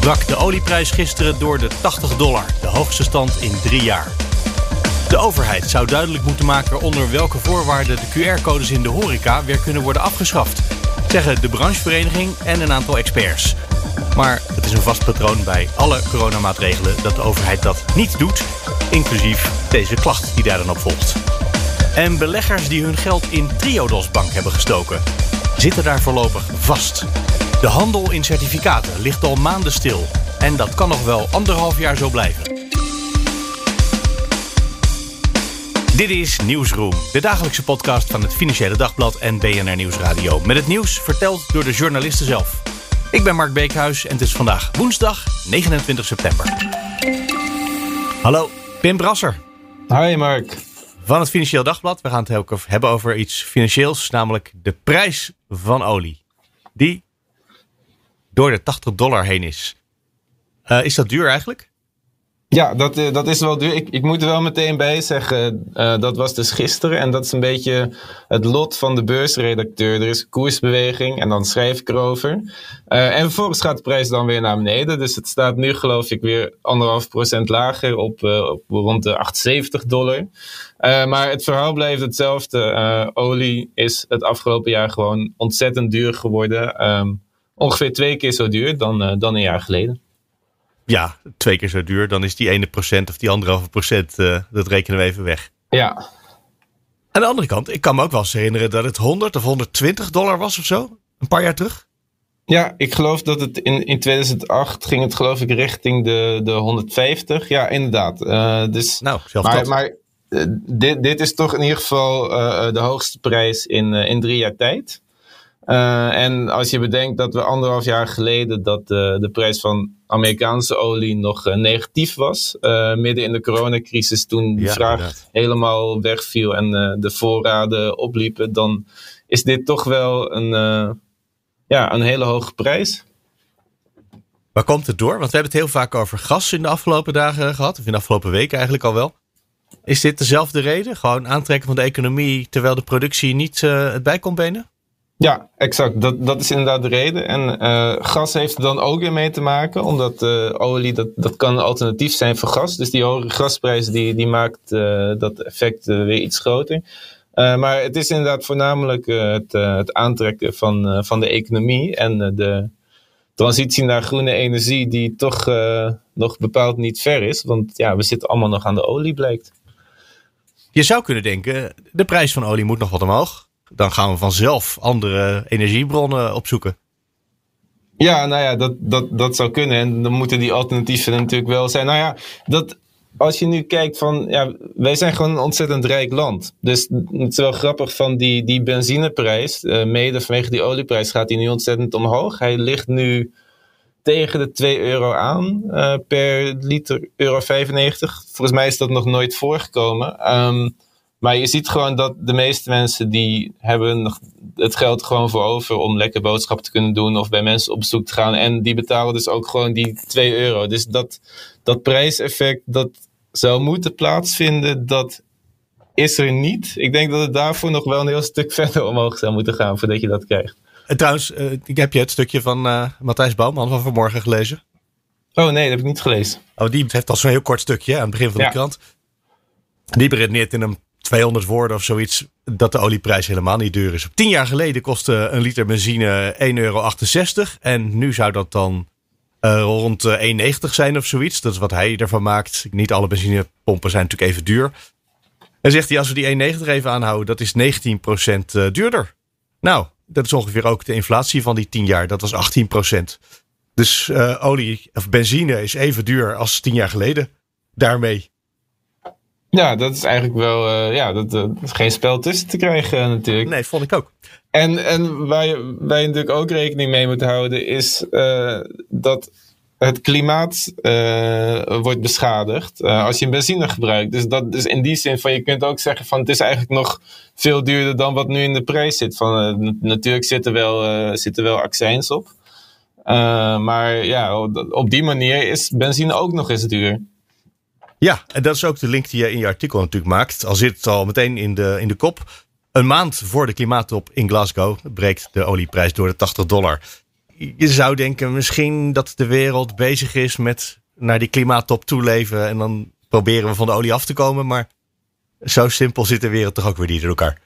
brak de olieprijs gisteren door de 80 dollar, de hoogste stand in drie jaar. De overheid zou duidelijk moeten maken onder welke voorwaarden de QR-codes in de horeca weer kunnen worden afgeschaft, zeggen de branchevereniging en een aantal experts. Maar het is een vast patroon bij alle coronamaatregelen dat de overheid dat niet doet, inclusief deze klacht die daar dan op volgt. En beleggers die hun geld in Triodos Bank hebben gestoken, zitten daar voorlopig vast. De handel in certificaten ligt al maanden stil. En dat kan nog wel anderhalf jaar zo blijven. Dit is Nieuwsroom, de dagelijkse podcast van het Financiële Dagblad en BNR Nieuwsradio. Met het nieuws verteld door de journalisten zelf. Ik ben Mark Beekhuis en het is vandaag woensdag 29 september. Hallo, Pim Brasser. Hi Mark. Van het Financieel Dagblad. We gaan het hebben over iets financieels, namelijk de prijs van olie. Die door de 80 dollar heen is. Uh, is dat duur eigenlijk? Ja, dat, uh, dat is wel duur. Ik, ik moet er wel meteen bij zeggen, uh, dat was dus gisteren. En dat is een beetje het lot van de beursredacteur. Er is koersbeweging en dan schrijf ik erover. en vervolgens gaat de prijs dan weer naar beneden. Dus het staat nu geloof ik weer anderhalf procent lager op, rond de 78 dollar. maar het verhaal blijft hetzelfde. olie is het afgelopen jaar gewoon ontzettend duur geworden. Um, ongeveer twee keer zo duur dan, uh, dan een jaar geleden. Ja, twee keer zo duur. Dan is die ene procent of die anderhalve procent, uh, dat rekenen we even weg. Ja. Aan de andere kant, ik kan me ook wel eens herinneren dat het 100 of 120 dollar was of zo. Een paar jaar terug. Ja, ik geloof dat het in, in 2008 ging het geloof ik richting de, de 150. Ja, inderdaad. Uh, dus, nou, zelfs maar, dat. maar dit, dit is toch in ieder geval de hoogste prijs in, in drie jaar tijd. Uh, en als je bedenkt dat we anderhalf jaar geleden dat uh, de prijs van Amerikaanse olie nog uh, negatief was, midden in de coronacrisis, toen de ja, vraag inderdaad. helemaal wegviel en de voorraden opliepen, dan is dit toch wel een, ja, een hele hoge prijs. Waar komt het door? Want we hebben het heel vaak over gas in de afgelopen dagen gehad, of in de afgelopen weken eigenlijk al wel. Is dit dezelfde reden? Gewoon aantrekken van de economie terwijl de productie niet het bij komt benen? Ja, exact. Dat, dat is inderdaad de reden. En uh, gas heeft er dan ook weer mee te maken, omdat uh, olie, dat, dat kan alternatief zijn voor gas. Dus die hoge gasprijs die, die maakt uh, dat effect weer iets groter. maar het is inderdaad voornamelijk het, het aantrekken van, van de economie en de transitie naar groene energie, die toch nog bepaald niet ver is. Want ja, we zitten allemaal nog aan de olie, blijkt. Je zou kunnen denken, de prijs van olie moet nog wat omhoog dan gaan we vanzelf andere energiebronnen opzoeken. Ja, nou ja, dat, dat, dat zou kunnen. En dan moeten die alternatieven natuurlijk wel zijn. Nou ja, dat, als je nu kijkt van, ja, wij zijn gewoon een ontzettend rijk land. Dus het is wel grappig van die, die benzineprijs, uh, mede vanwege die olieprijs gaat die nu ontzettend omhoog. Hij ligt nu tegen de 2 euro aan uh, per liter euro 95. Volgens mij is dat nog nooit voorgekomen. Um, maar je ziet gewoon dat de meeste mensen die hebben het geld gewoon voor over om lekker boodschappen te kunnen doen of bij mensen op bezoek te gaan. En die betalen dus ook gewoon die 2 euro. Dus dat, dat prijseffect dat zou moeten plaatsvinden, dat is er niet. Ik denk dat het daarvoor nog wel een heel stuk verder omhoog zou moeten gaan voordat je dat krijgt. En trouwens, uh, heb je het stukje van uh, Matthijs Bouwman van vanmorgen gelezen? Oh nee, dat heb ik niet gelezen. Oh, die heeft al zo'n heel kort stukje aan het begin van ja. de krant. Die beredeneert in een 200 woorden of zoiets, dat de olieprijs helemaal niet duur is. Tien jaar geleden kostte een liter benzine 1,68 euro. En nu zou dat dan uh, rond 1,90 zijn of zoiets. Dat is wat hij ervan maakt. Niet alle benzinepompen zijn natuurlijk even duur. En zegt hij, als we die 1,90 even aanhouden, dat is 19% duurder. Nou, dat is ongeveer ook de inflatie van die 10 jaar. Dat was 18%. Dus olie of benzine is even duur als 10 jaar geleden. Daarmee. Ja, dat is eigenlijk wel, uh, ja, dat, uh, is geen spel tussen te krijgen uh, natuurlijk. Nee, vond ik ook. En, en waar, je, waar je natuurlijk ook rekening mee moet houden is dat het klimaat wordt beschadigd als je benzine gebruikt. Dus, dat, dus in die zin van je kunt ook zeggen van het is eigenlijk nog veel duurder dan wat nu in de prijs zit. Van, natuurlijk zit er wel, zit er wel accijns op. maar ja, op die manier is benzine ook nog eens duur. Ja, en dat is ook de link die je in je artikel natuurlijk maakt. Al zit het al meteen in de, in de kop. Een maand voor de klimaattop in Glasgow breekt de olieprijs door de 80 dollar. Je zou denken misschien dat de wereld bezig is met naar die klimaattop toeleven. En dan proberen we van de olie af te komen. Maar zo simpel zit de wereld toch ook weer niet in elkaar.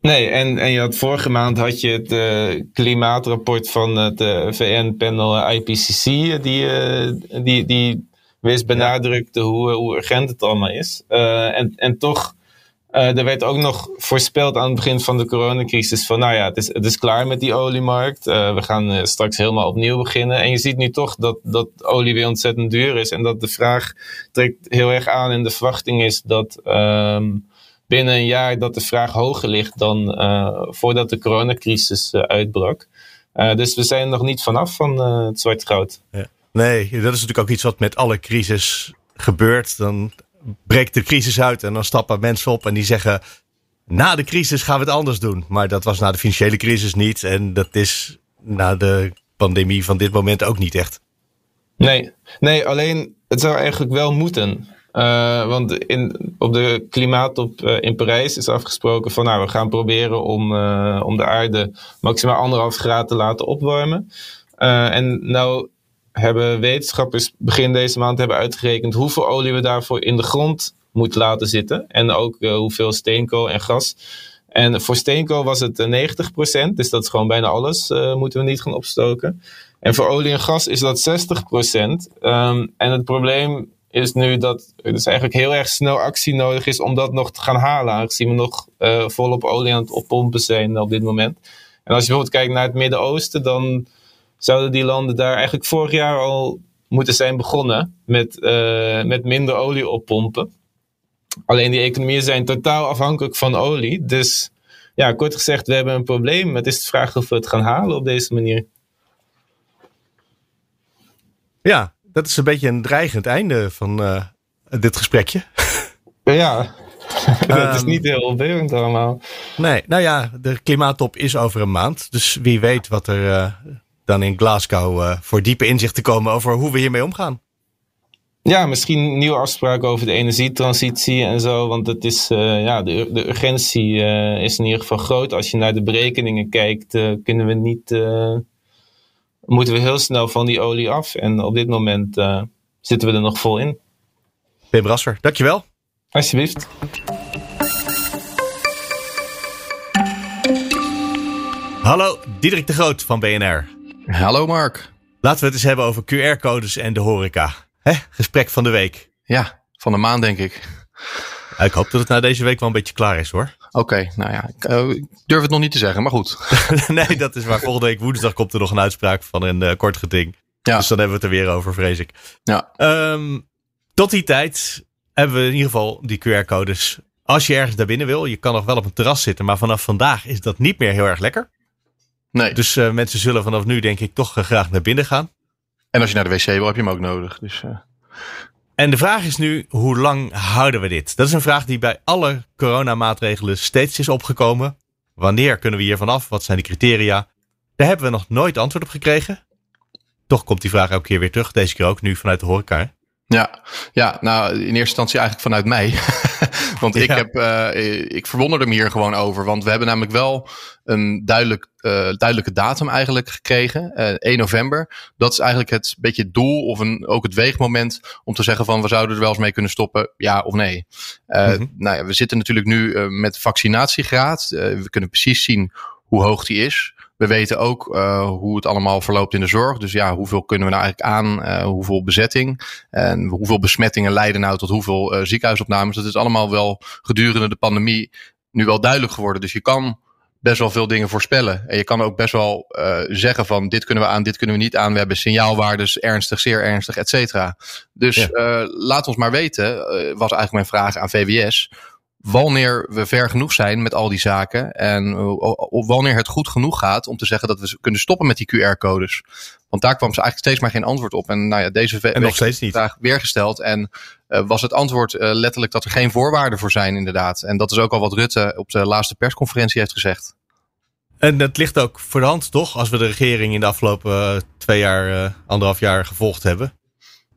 Nee, en, en je had vorige maand had je het uh, klimaatrapport van het eh, VN-panel IPCC. Die, die, die wees benadrukte hoe, hoe urgent het allemaal is. en, en toch uh, er werd ook nog voorspeld aan het begin van de coronacrisis van, nou ja, het is, het is klaar met die oliemarkt. Uh, we gaan straks helemaal opnieuw beginnen. En je ziet nu toch dat, dat olie weer ontzettend duur is. En dat de vraag trekt heel erg aan. En de verwachting is dat um, binnen een jaar dat de vraag hoger ligt dan voordat de coronacrisis uitbrak. dus we zijn nog niet vanaf van het zwart goud. Ja. Nee, dat is natuurlijk ook iets wat met alle crisis gebeurt. Dan breekt de crisis uit en dan stappen mensen op en die zeggen... Na de crisis gaan we het anders doen. Maar dat was na de financiële crisis niet. En dat is na de pandemie van dit moment ook niet echt. Nee, nee alleen het zou eigenlijk wel moeten. Uh, want in, op de klimaattop uh, in Parijs is afgesproken van nou, we gaan proberen om, uh, om de aarde maximaal anderhalf graden te laten opwarmen. en nou hebben wetenschappers begin deze maand hebben uitgerekend hoeveel olie we daarvoor in de grond moeten laten zitten. En ook uh, hoeveel steenkool en gas. En voor steenkool was het 90%, eh, dus dat is gewoon bijna alles, uh, moeten we niet gaan opstoken. En voor olie en gas is dat 60%. Um, ehm, en het probleem is nu dat er dus eigenlijk heel erg snel actie nodig is om dat nog te gaan halen, aangezien we nog uh, volop olie aan het oppompen zijn op dit moment. En als je bijvoorbeeld kijkt naar het Midden-Oosten, dan zouden die landen daar eigenlijk vorig jaar al moeten zijn begonnen met, uh, met minder olie oppompen. Alleen die economieën zijn totaal afhankelijk van olie. Dus ja, kort gezegd, we hebben een probleem. Het is de vraag of we het gaan halen op deze manier. Ja, dat is een beetje een dreigend einde van uh, dit gesprekje. Ja, dat is ehm, niet heel opbeurend allemaal. Nee, nou ja, de klimaattop is over een maand. Dus wie weet wat er uh, dan in Glasgow uh, voor diepe inzicht te komen over hoe we hiermee omgaan. Ja, misschien nieuwe afspraken over de energietransitie en zo. Want het is, uh, ja, de, de urgentie uh, is in ieder geval groot. Als je naar de berekeningen kijkt, kunnen we niet. moeten we heel snel van die olie af. En op dit moment zitten we er nog vol in. Pim Brasser, dankjewel. Alsjeblieft. Hallo, Diederik de Groot van BNR. Hallo Mark. Laten we het eens hebben over QR-codes en de horeca. Hè? Gesprek van de week. Ja, van de maand denk ik. ik hoop dat het na deze week wel een beetje klaar is hoor. Oké, nou ja, eh, ik durf het nog niet te zeggen, maar goed. nee, dat is waar. Volgende week woensdag komt er nog een uitspraak van een uh, kort geding. Ja. Dus dan hebben we het er weer over, vrees ik. Ja. Um, tot die tijd hebben we in ieder geval die QR-codes. Als je ergens daar binnen wil, je kan nog wel op een terras zitten, maar vanaf vandaag is dat niet meer heel erg lekker. Nee. Dus uh, mensen zullen vanaf nu denk ik toch graag naar binnen gaan. En als je naar de wc wil, heb je hem ook nodig. Dus, uh... En de vraag is nu, hoe lang houden we dit? Dat is een vraag die bij alle coronamaatregelen steeds is opgekomen. Wanneer kunnen we hier vanaf? Wat zijn de criteria? Daar hebben we nog nooit antwoord op gekregen. Toch komt die vraag elke keer weer terug. Deze keer ook nu vanuit de horeca. Ja, ja, nou in eerste instantie eigenlijk vanuit mij. want ik, heb, uh, ik verwonderde me hier gewoon over. Want we hebben namelijk wel een duidelijk, uh, duidelijke datum eigenlijk gekregen. Uh, eh, 1 november. Dat is eigenlijk het beetje het doel of een, ook het weegmoment om te zeggen van we zouden er wel eens mee kunnen stoppen. Ja of nee. Mm Nou ja, we zitten natuurlijk nu met vaccinatiegraad. we kunnen precies zien hoe hoog die is. We weten ook uh, hoe het allemaal verloopt in de zorg. Dus ja, hoeveel kunnen we nou eigenlijk aan? Uh, hoeveel bezetting? En hoeveel besmettingen leiden nou tot hoeveel uh, ziekenhuisopnames? Dat is allemaal wel gedurende de pandemie nu wel duidelijk geworden. Dus je kan best wel veel dingen voorspellen. En je kan ook best wel zeggen van dit kunnen we aan, dit kunnen we niet aan. We hebben signaalwaardes ernstig, zeer ernstig, et cetera. Dus ja. laat ons maar weten, was eigenlijk mijn vraag aan VWS wanneer we ver genoeg zijn met al die zaken en wanneer het goed genoeg gaat om te zeggen dat we kunnen stoppen met die QR-codes. Want daar kwam ze eigenlijk steeds maar geen antwoord op. En nou ja, deze en nog steeds niet. vraag weer gesteld. En uh, was het antwoord uh, letterlijk dat er geen voorwaarden voor zijn, inderdaad. En dat is ook al wat Rutte op de laatste persconferentie heeft gezegd. En dat ligt ook voor de hand, toch? Als we de regering in de afgelopen uh, twee jaar, anderhalf jaar gevolgd hebben.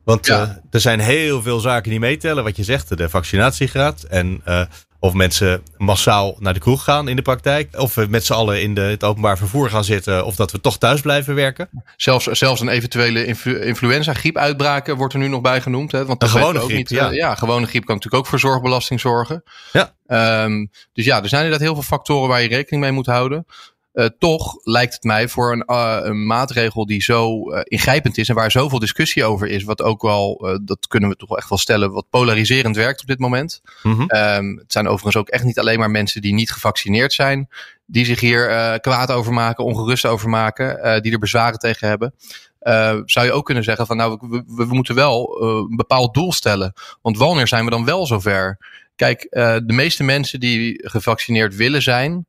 Want ja. er zijn heel veel zaken die meetellen. Wat je zegt, de vaccinatiegraad. En of mensen massaal naar de kroeg gaan in de praktijk. Of we met z'n allen in de, het openbaar vervoer gaan zitten. Of dat we toch thuis blijven werken. Zelfs, zelfs een eventuele influ influenza-griepuitbraken wordt er nu nog bij genoemd. Hè? Want een gewone ook griep, niet, ja. Ja, gewone griep kan natuurlijk ook voor zorgbelasting zorgen. Ja. Um, dus ja, er zijn inderdaad heel veel factoren waar je rekening mee moet houden. Uh, toch lijkt het mij voor een, uh, een maatregel die zo uh, ingrijpend is en waar zoveel discussie over is, wat ook wel, dat kunnen we toch wel echt wel stellen, wat polariserend werkt op dit moment. Mm -hmm. um, het zijn overigens ook echt niet alleen maar mensen die niet gevaccineerd zijn, die zich hier kwaad over maken, ongerust over maken, die er bezwaren tegen hebben. zou je ook kunnen zeggen van nou, we, we, we moeten wel een bepaald doel stellen. Want wanneer zijn we dan wel zover? Kijk, de meeste mensen die gevaccineerd willen zijn,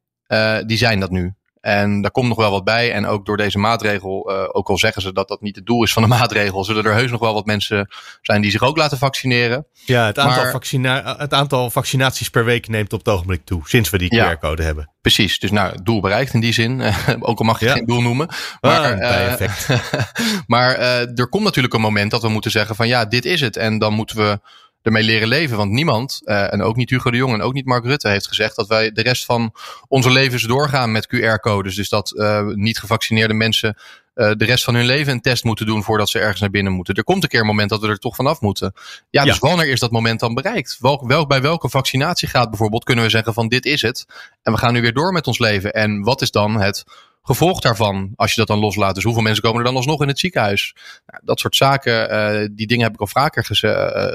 die zijn dat nu. En daar komt nog wel wat bij. En ook door deze maatregel, uh, ook al zeggen ze dat dat niet het doel is van de maatregel, zullen er heus nog wel wat mensen zijn die zich ook laten vaccineren. Ja, het aantal, maar, vaccina het aantal vaccinaties per week neemt op het ogenblik toe, sinds we die QR-code ja, hebben. Precies, dus nou, doel bereikt in die zin. ook al mag je ja. geen doel noemen. Maar, ah, uh, maar uh, er komt natuurlijk een moment dat we moeten zeggen van ja, dit is het. En dan moeten we ermee leren leven. Want niemand, uh, en ook niet Hugo de Jong en ook niet Mark Rutte, heeft gezegd dat wij de rest van onze levens doorgaan met QR-codes. Dus dat uh, niet gevaccineerde mensen uh, de rest van hun leven een test moeten doen voordat ze ergens naar binnen moeten. Er komt een keer een moment dat we er toch vanaf moeten. Ja, dus ja. wanneer is dat moment dan bereikt? Welk, welk, bij welke vaccinatiegraad bijvoorbeeld kunnen we zeggen van dit is het. En we gaan nu weer door met ons leven. En wat is dan het gevolg daarvan, als je dat dan loslaat. Dus hoeveel mensen komen er dan alsnog in het ziekenhuis? Nou, dat soort zaken, uh, die dingen heb ik al vaker uh,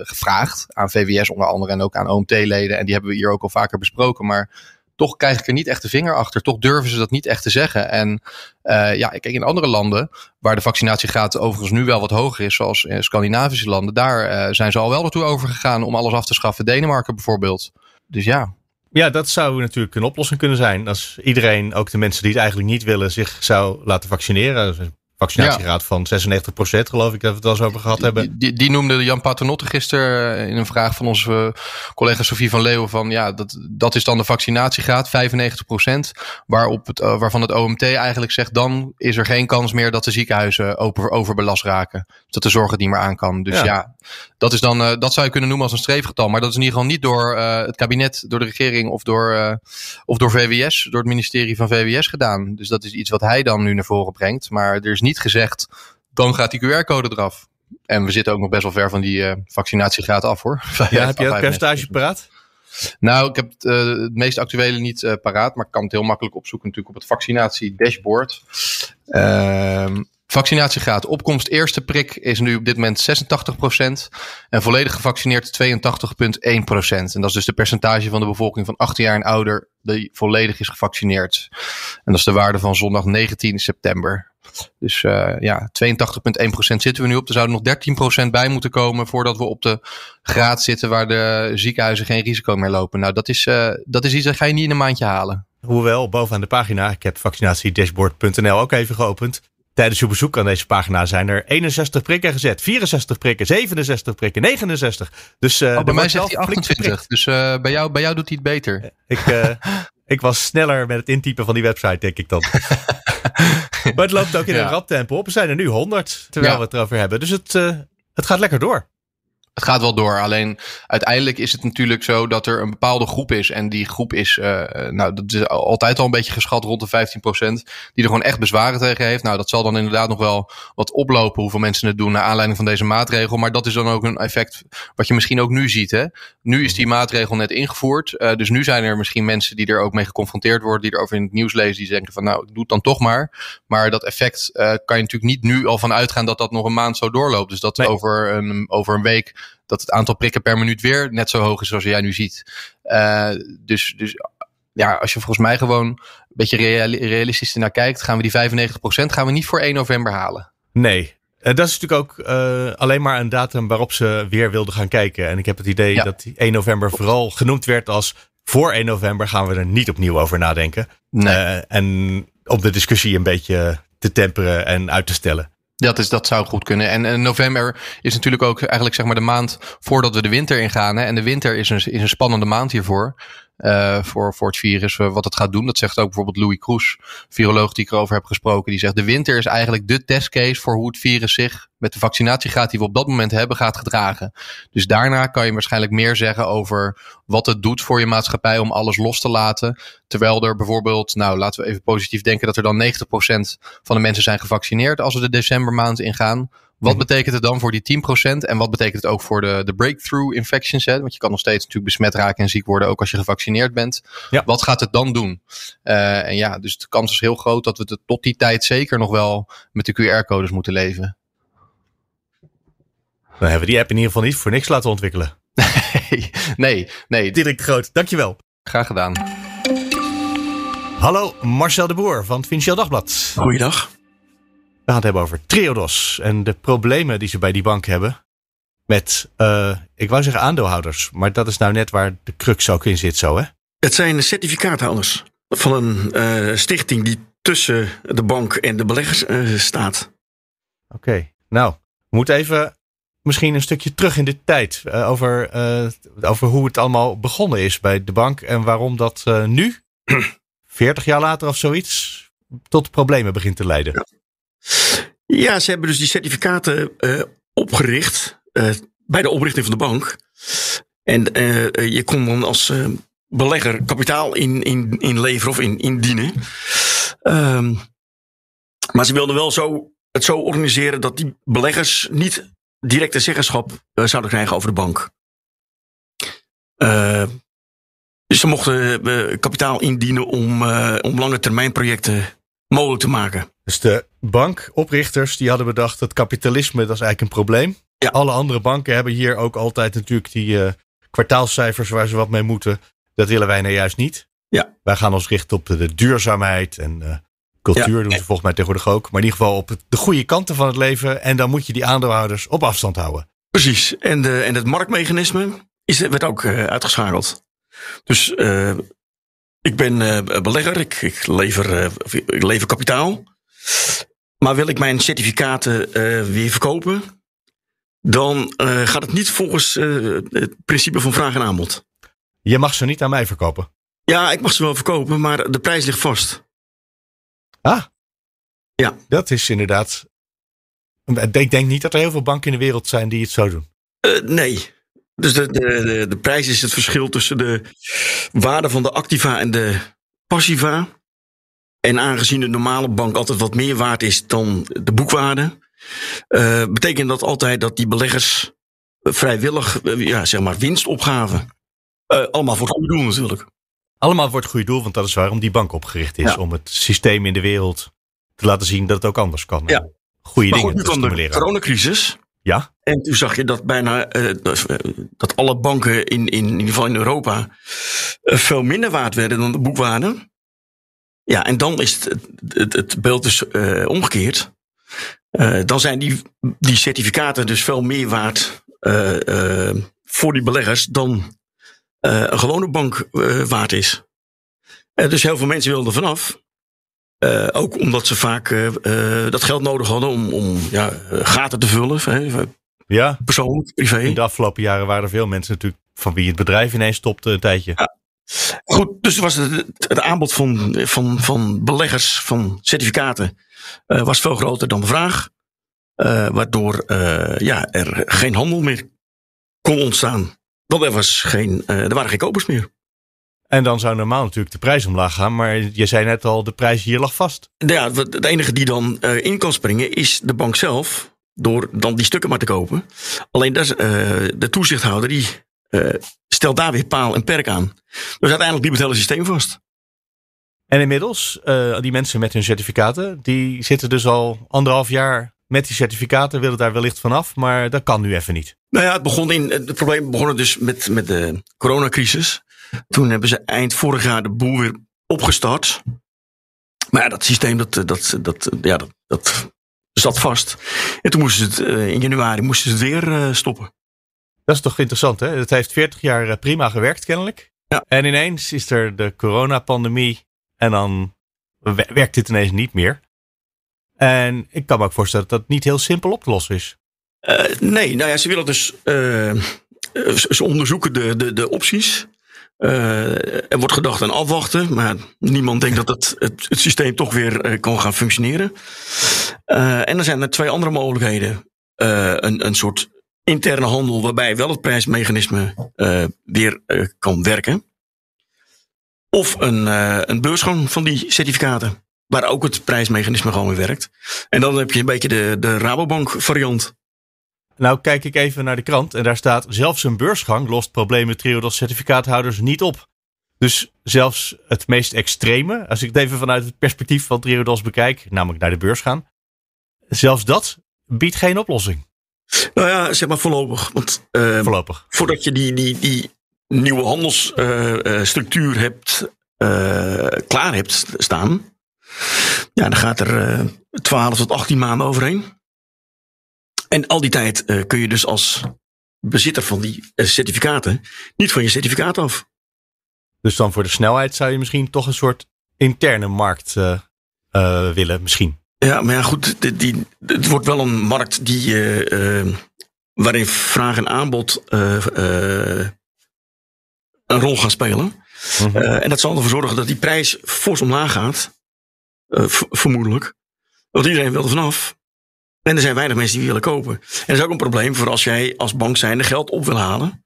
gevraagd. Aan VWS onder andere en ook aan OMT-leden. En die hebben we hier ook al vaker besproken. Maar toch krijg ik er niet echt de vinger achter. Toch durven ze dat niet echt te zeggen. En uh, ja, kijk, in andere landen, waar de vaccinatiegraad overigens nu wel wat hoger is, zoals in Scandinavische landen, daar zijn ze al wel naartoe overgegaan om alles af te schaffen. Denemarken bijvoorbeeld. Dus ja, ja, dat zou natuurlijk een oplossing kunnen zijn. Als iedereen, ook de mensen die het eigenlijk niet willen, zich zou laten vaccineren vaccinatiegraad ja. van 96 procent, geloof ik dat we het wel eens over gehad hebben. Die, die noemde Jan Paternotte gisteren in een vraag van onze collega Sofie van Leeuwen van ja, dat, dat is dan de vaccinatiegraad, 95 procent, waarop het, uh, waarvan het OMT eigenlijk zegt dan is er geen kans meer dat de ziekenhuizen over, overbelast raken. Dat de zorg het niet meer aan kan. Dus ja, ja dat, is dan, uh, dat zou je kunnen noemen als een streefgetal, maar dat is in ieder geval niet door uh, het kabinet, door de regering of door, of door VWS, door het ministerie van VWS gedaan. Dus dat is iets wat hij dan nu naar voren brengt, maar er is niet gezegd, dan gaat die QR-code eraf. En we zitten ook nog best wel ver van die vaccinatiegraad af hoor. Ja, heb je het percentage paraat? Nou, ik heb het, uh, het meest actuele niet uh, paraat, maar ik kan het heel makkelijk opzoeken natuurlijk op het vaccinatiedashboard. Uh, vaccinatiegraad opkomst eerste prik is nu op dit moment 86% en volledig gevaccineerd 82,1%. En dat is dus de percentage van de bevolking van 18 jaar en ouder die volledig is gevaccineerd. En dat is de waarde van zondag 19 september. Dus uh, ja, 82,1% zitten we nu op. Er zouden nog 13% bij moeten komen voordat we op de graad zitten waar de ziekenhuizen geen risico meer lopen. Nou, dat is, uh, dat is iets dat ga je niet in een maandje halen. Hoewel, bovenaan de pagina, ik heb vaccinatiedashboard.nl ook even geopend. Tijdens uw bezoek aan deze pagina zijn er 61 prikken gezet, 64 prikken, 67 prikken, 69. Dus, uh, oh, bij mij zegt hij 28, dus uh, bij, jou, bij jou doet hij het beter. Ik, uh, ik was sneller met het intypen van die website, denk ik dan. maar het loopt ook in ja. een rap tempo op. Er zijn er nu 100, terwijl ja. we het erover hebben. Dus het, het gaat lekker door. Het gaat wel door. Alleen uiteindelijk is het natuurlijk zo dat er een bepaalde groep is. En die groep is, uh, nou, dat is altijd al een beetje geschat rond de 15%. Die er gewoon echt bezwaren tegen heeft. Nou, dat zal dan inderdaad nog wel wat oplopen hoeveel mensen het doen naar aanleiding van deze maatregel. Maar dat is dan ook een effect wat je misschien ook nu ziet. Hè? Nu is die maatregel net ingevoerd. Uh, dus nu zijn er misschien mensen die er ook mee geconfronteerd worden. Die erover in het nieuws lezen. Die denken van nou, ik doe het dan toch maar. Maar dat effect uh, kan je natuurlijk niet nu al van uitgaan dat dat nog een maand zo doorloopt. Dus dat nee. over, een, over een week dat het aantal prikken per minuut weer net zo hoog is zoals jij nu ziet. Uh, dus, dus ja, als je volgens mij gewoon een beetje realistisch naar kijkt, gaan we die 95% gaan we niet voor 1 november halen. Nee. En dat is natuurlijk ook uh, alleen maar een datum waarop ze weer wilden gaan kijken. En ik heb het idee ja. dat die 1 november vooral genoemd werd als voor 1 november gaan we er niet opnieuw over nadenken. Nee. en om de discussie een beetje te temperen en uit te stellen. Dat, is, dat zou goed kunnen. En, en, november is natuurlijk ook eigenlijk zeg maar de maand voordat we de winter ingaan. Hè? En de winter is een, is een spannende maand hiervoor. Uh, voor, voor het virus, uh, wat het gaat doen. Dat zegt ook bijvoorbeeld Louis Kroes, viroloog die ik erover heb gesproken. Die zegt de winter is eigenlijk de testcase voor hoe het virus zich met de vaccinatiegraad die we op dat moment hebben gaat gedragen. Dus daarna kan je waarschijnlijk meer zeggen over wat het doet voor je maatschappij om alles los te laten. Terwijl er bijvoorbeeld, nou laten we even positief denken dat er dan 90% van de mensen zijn gevaccineerd als we de decembermaand ingaan. Wat mhm. betekent het dan voor die 10%? En wat betekent het ook voor de, de breakthrough infections? Hè? Want je kan nog steeds natuurlijk besmet raken en ziek worden, ook als je gevaccineerd bent. Ja. Wat gaat het dan doen? Uh, en ja, dus de kans is heel groot dat we tot die tijd zeker nog wel met de QR-codes moeten leven. Dan hebben we die app in ieder geval niet voor niks laten ontwikkelen. nee, nee. nee. Dirk de Groot, dankjewel. Graag gedaan. Hallo, Marcel de Boer van het Financieel Dagblad. Goeiedag. We gaan het hebben over Triodos en de problemen die ze bij die bank hebben. Met, uh, ik wou zeggen aandeelhouders, maar dat is nou net waar de crux ook in zit, zo hè? Het zijn certificaathouders van een uh, stichting die tussen de bank en de beleggers uh, staat. Oké, nou, we moeten even misschien een stukje terug in de tijd. over, over hoe het allemaal begonnen is bij de bank en waarom dat nu, 40 jaar later of zoiets, tot problemen begint te leiden. Ja. Ja, ze hebben dus die certificaten uh, opgericht uh, bij de oprichting van de bank. En uh, je kon dan als belegger kapitaal in, in, inleveren of in, indienen. Um, maar ze wilden wel zo, het zo organiseren dat die beleggers niet directe zeggenschap zouden krijgen over de bank. dus ze mochten kapitaal indienen om, om lange termijn projecten mogelijk te maken. Dus de bankoprichters die hadden bedacht dat kapitalisme dat is eigenlijk een probleem. Ja. Alle andere banken hebben hier ook altijd natuurlijk die uh, kwartaalcijfers waar ze wat mee moeten. Dat willen wij nou juist niet. Ja. Wij gaan ons richten op de, duurzaamheid en uh, cultuur doen ze volgens mij tegenwoordig ook. Maar in ieder geval op de goede kanten van het leven. En dan moet je die aandeelhouders op afstand houden. Precies. En, de, en het marktmechanisme is, werd ook uh, uitgeschakeld. Dus ik ben belegger, ik, ik, lever, ik lever kapitaal. Maar wil ik mijn certificaten uh, weer verkopen, dan uh, gaat het niet volgens uh, het principe van vraag en aanbod. Je mag ze niet aan mij verkopen? Ja, ik mag ze wel verkopen, maar de prijs ligt vast. Ah. Ja. Dat is inderdaad. Ik denk niet dat er heel veel banken in de wereld zijn die het zo doen. nee. Dus de, de, de, prijs is het verschil tussen de waarde van de activa en de passiva. En aangezien de normale bank altijd wat meer waard is dan de boekwaarde, uh, betekent dat altijd dat die beleggers vrijwillig uh, ja, zeg maar winst opgaven. Uh, allemaal voor het goede doel natuurlijk. Allemaal voor het goede doel, want dat is waarom die bank opgericht is. Om het systeem in de wereld te laten zien dat het ook anders kan. Ja. Goede dingen te stimuleren. de coronacrisis. Ja. En toen zag je dat bijna dat alle banken in, in, in ieder geval in Europa veel minder waard werden dan de boekwaarde. Ja, en dan is het, het, het beeld dus uh, omgekeerd. Uh, dan zijn die, die certificaten dus veel meer waard uh, voor die beleggers dan een gewone bank waard is. dus heel veel mensen wilden er vanaf. ook omdat ze vaak dat geld nodig hadden om, om ja, gaten te vullen. ja, persoonlijk, privé. In de afgelopen jaren waren er veel mensen natuurlijk van wie het bedrijf ineens stopte een tijdje. Ja. Goed, dus was het, het aanbod van, van, van beleggers van certificaten uh, was veel groter dan de vraag. Uh, waardoor uh, ja, er geen handel meer kon ontstaan. Want er, was geen, er waren geen kopers meer. En dan zou normaal natuurlijk de prijs omlaag gaan. Maar je zei net al, de prijs hier lag vast. Ja, het enige die dan in kan springen is de bank zelf. Door dan die stukken maar te kopen. Alleen dat de toezichthouder die uh, stel daar weer paal en perk aan. Dus uiteindelijk liep het hele systeem vast. En inmiddels, uh, die mensen met hun certificaten, die zitten dus al anderhalf jaar met die certificaten, willen daar wellicht vanaf, maar dat kan nu even niet. Nou ja, het, begon in, het probleem begon dus met, met de coronacrisis. Toen hebben ze eind vorig jaar de boel weer opgestart. Maar ja, dat systeem, dat, dat, dat, ja, dat, dat zat vast. En toen moesten ze het, in januari moesten ze het weer stoppen. Dat is toch interessant, hè? Het heeft 40 jaar eh, prima gewerkt, kennelijk. Ja. En ineens is er de coronapandemie en dan werkt dit ineens niet meer. En ik kan me ook voorstellen dat dat niet heel simpel op te lossen is. Uh, nee, nou ja, ze willen dus. Uh, ze onderzoeken de, de, de opties. Uh, er wordt gedacht aan afwachten, maar niemand denkt dat het, het, het systeem toch weer kan gaan functioneren. en er zijn er twee andere mogelijkheden. een, een soort interne handel waarbij wel het prijsmechanisme weer kan werken. Of een, een beursgang van die certificaten. Waar ook het prijsmechanisme gewoon weer werkt. En dan heb je een beetje de, de Rabobank variant. Nou kijk ik even naar de krant en daar staat zelfs een beursgang lost problemen Triodos certificaathouders niet op. Dus zelfs het meest extreme, als ik het even vanuit het perspectief van Triodos bekijk, namelijk naar de beurs gaan, zelfs dat biedt geen oplossing. Nou ja, zeg maar voorlopig. Want, uh, voorlopig. Voordat je die, die, die nieuwe handelsstructuur uh, hebt, uh, klaar hebt staan, ja, dan gaat er uh, 12 tot 18 maanden overheen. En al die tijd uh, kun je dus als bezitter van die certificaten niet van je certificaat af. Dus dan voor de snelheid zou je misschien toch een soort interne markt uh, willen, misschien. Ja, maar ja, goed, die, die, het wordt wel een markt die, waarin vraag en aanbod een rol gaan spelen. -hmm. en dat zal ervoor zorgen dat die prijs fors omlaag gaat. vermoedelijk. Want iedereen wil er vanaf. En er zijn weinig mensen die willen kopen. En dat is ook een probleem voor als jij als bank zijnde geld op wil halen.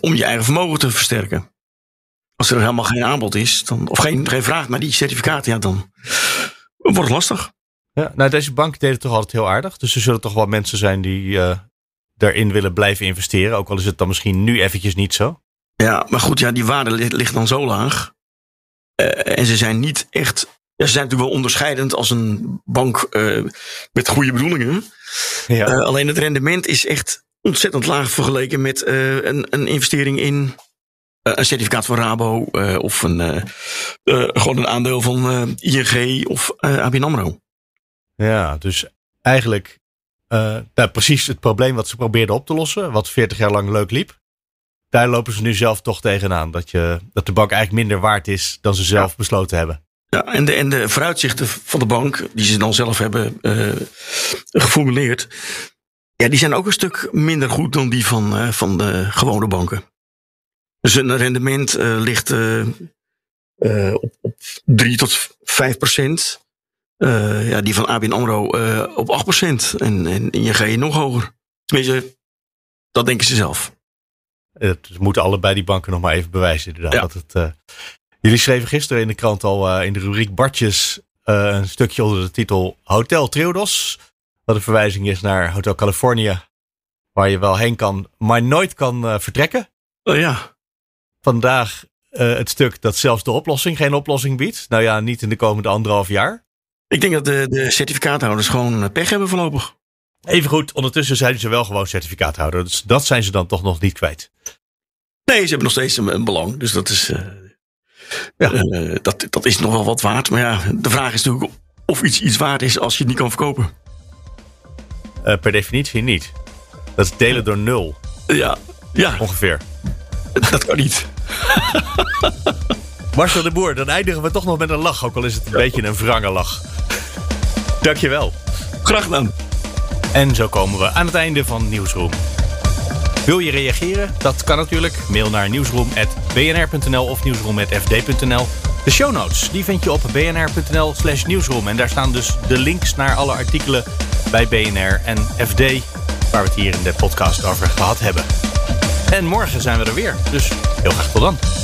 Om je eigen vermogen te versterken. Als er helemaal geen aanbod is, dan, of geen, geen vraag naar die certificaten, ja, dan wordt het lastig. Ja, nou, deze bank deed het toch altijd heel aardig. Dus er zullen toch wel mensen zijn die uh, daarin willen blijven investeren. Ook al is het dan misschien nu eventjes niet zo. Ja, maar goed, ja, die waarde ligt dan zo laag. Uh, en ze zijn niet echt ja, ze zijn natuurlijk wel onderscheidend als een bank uh, met goede bedoelingen. Ja. Uh, alleen het rendement is echt ontzettend laag vergeleken met uh, een, een investering in een certificaat van Rabo of een, gewoon een aandeel van ING of ABN AMRO. Ja, dus eigenlijk nou, precies het probleem wat ze probeerden op te lossen, wat 40 jaar lang leuk liep. Daar lopen ze nu zelf toch tegenaan. Dat, je, dat de bank eigenlijk minder waard is dan ze zelf ja. besloten hebben. Ja, en de, en de vooruitzichten van de bank, die ze dan zelf hebben geformuleerd, ja, die zijn ook een stuk minder goed dan die van, van de gewone banken. Dus een rendement uh, ligt op, op 3 tot 5 procent. ja, die van ABN AMRO op 8 procent. En, en ING nog hoger. Tenminste, dat denken ze zelf. Het moeten allebei die banken nog maar even bewijzen inderdaad. Ja. Dat het, Jullie schreven gisteren in de krant al in de rubriek Bartjes een stukje onder de titel Hotel Triodos. Wat een verwijzing is naar Hotel California. Waar je wel heen kan, maar nooit kan vertrekken. Oh ja. Vandaag het stuk dat zelfs de oplossing geen oplossing biedt. Nou ja, niet in de komende anderhalf jaar. Ik denk dat de, de certificaathouders gewoon pech hebben voorlopig. Even goed, ondertussen zijn ze wel gewoon certificaathouder. Dus dat zijn ze dan toch nog niet kwijt. Nee, ze hebben nog steeds een, een belang. Dus dat is, ja. Uh, dat, dat is nog wel wat waard. Maar ja, de vraag is natuurlijk of iets iets waard is als je het niet kan verkopen. Uh, per definitie niet. Dat is delen door nul. Ja, ja. Ongeveer. Dat kan niet. Marcel de Boer, dan eindigen we toch nog met een lach. Ook al is het een ja. beetje een wrange lach. Dankjewel. Graag gedaan. En zo komen we aan het einde van Nieuwsroom. Wil je reageren? Dat kan natuurlijk. Mail naar nieuwsroom.bnr.nl of nieuwsroom.fd.nl. De show notes die vind je op bnr.nl slash nieuwsroom. En daar staan dus de links naar alle artikelen bij BNR en FD... waar we het hier in de podcast over gehad hebben. En morgen zijn we er weer. Dus heel graag tot dan.